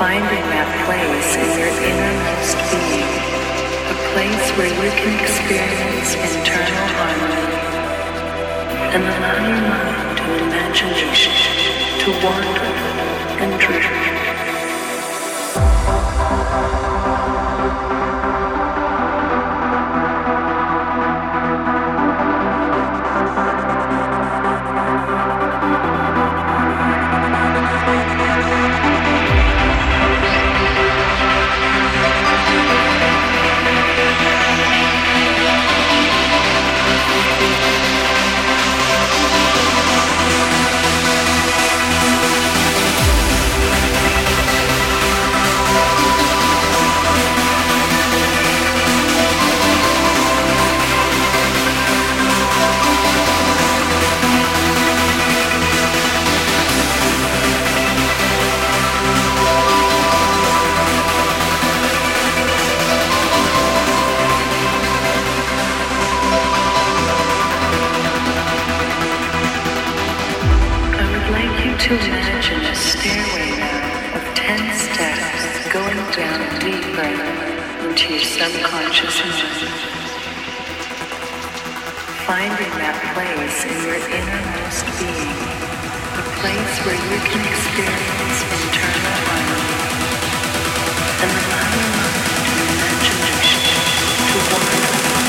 Finding that place in your innermost being, a place where you can experience internal harmony and allow your mind and imagination to wander and drift. To imagine a stairway now of ten steps going down deeper into your subconscious mind. Finding that place in your innermost being, a place where you can experience internal harmony and allow your mind imagination to wander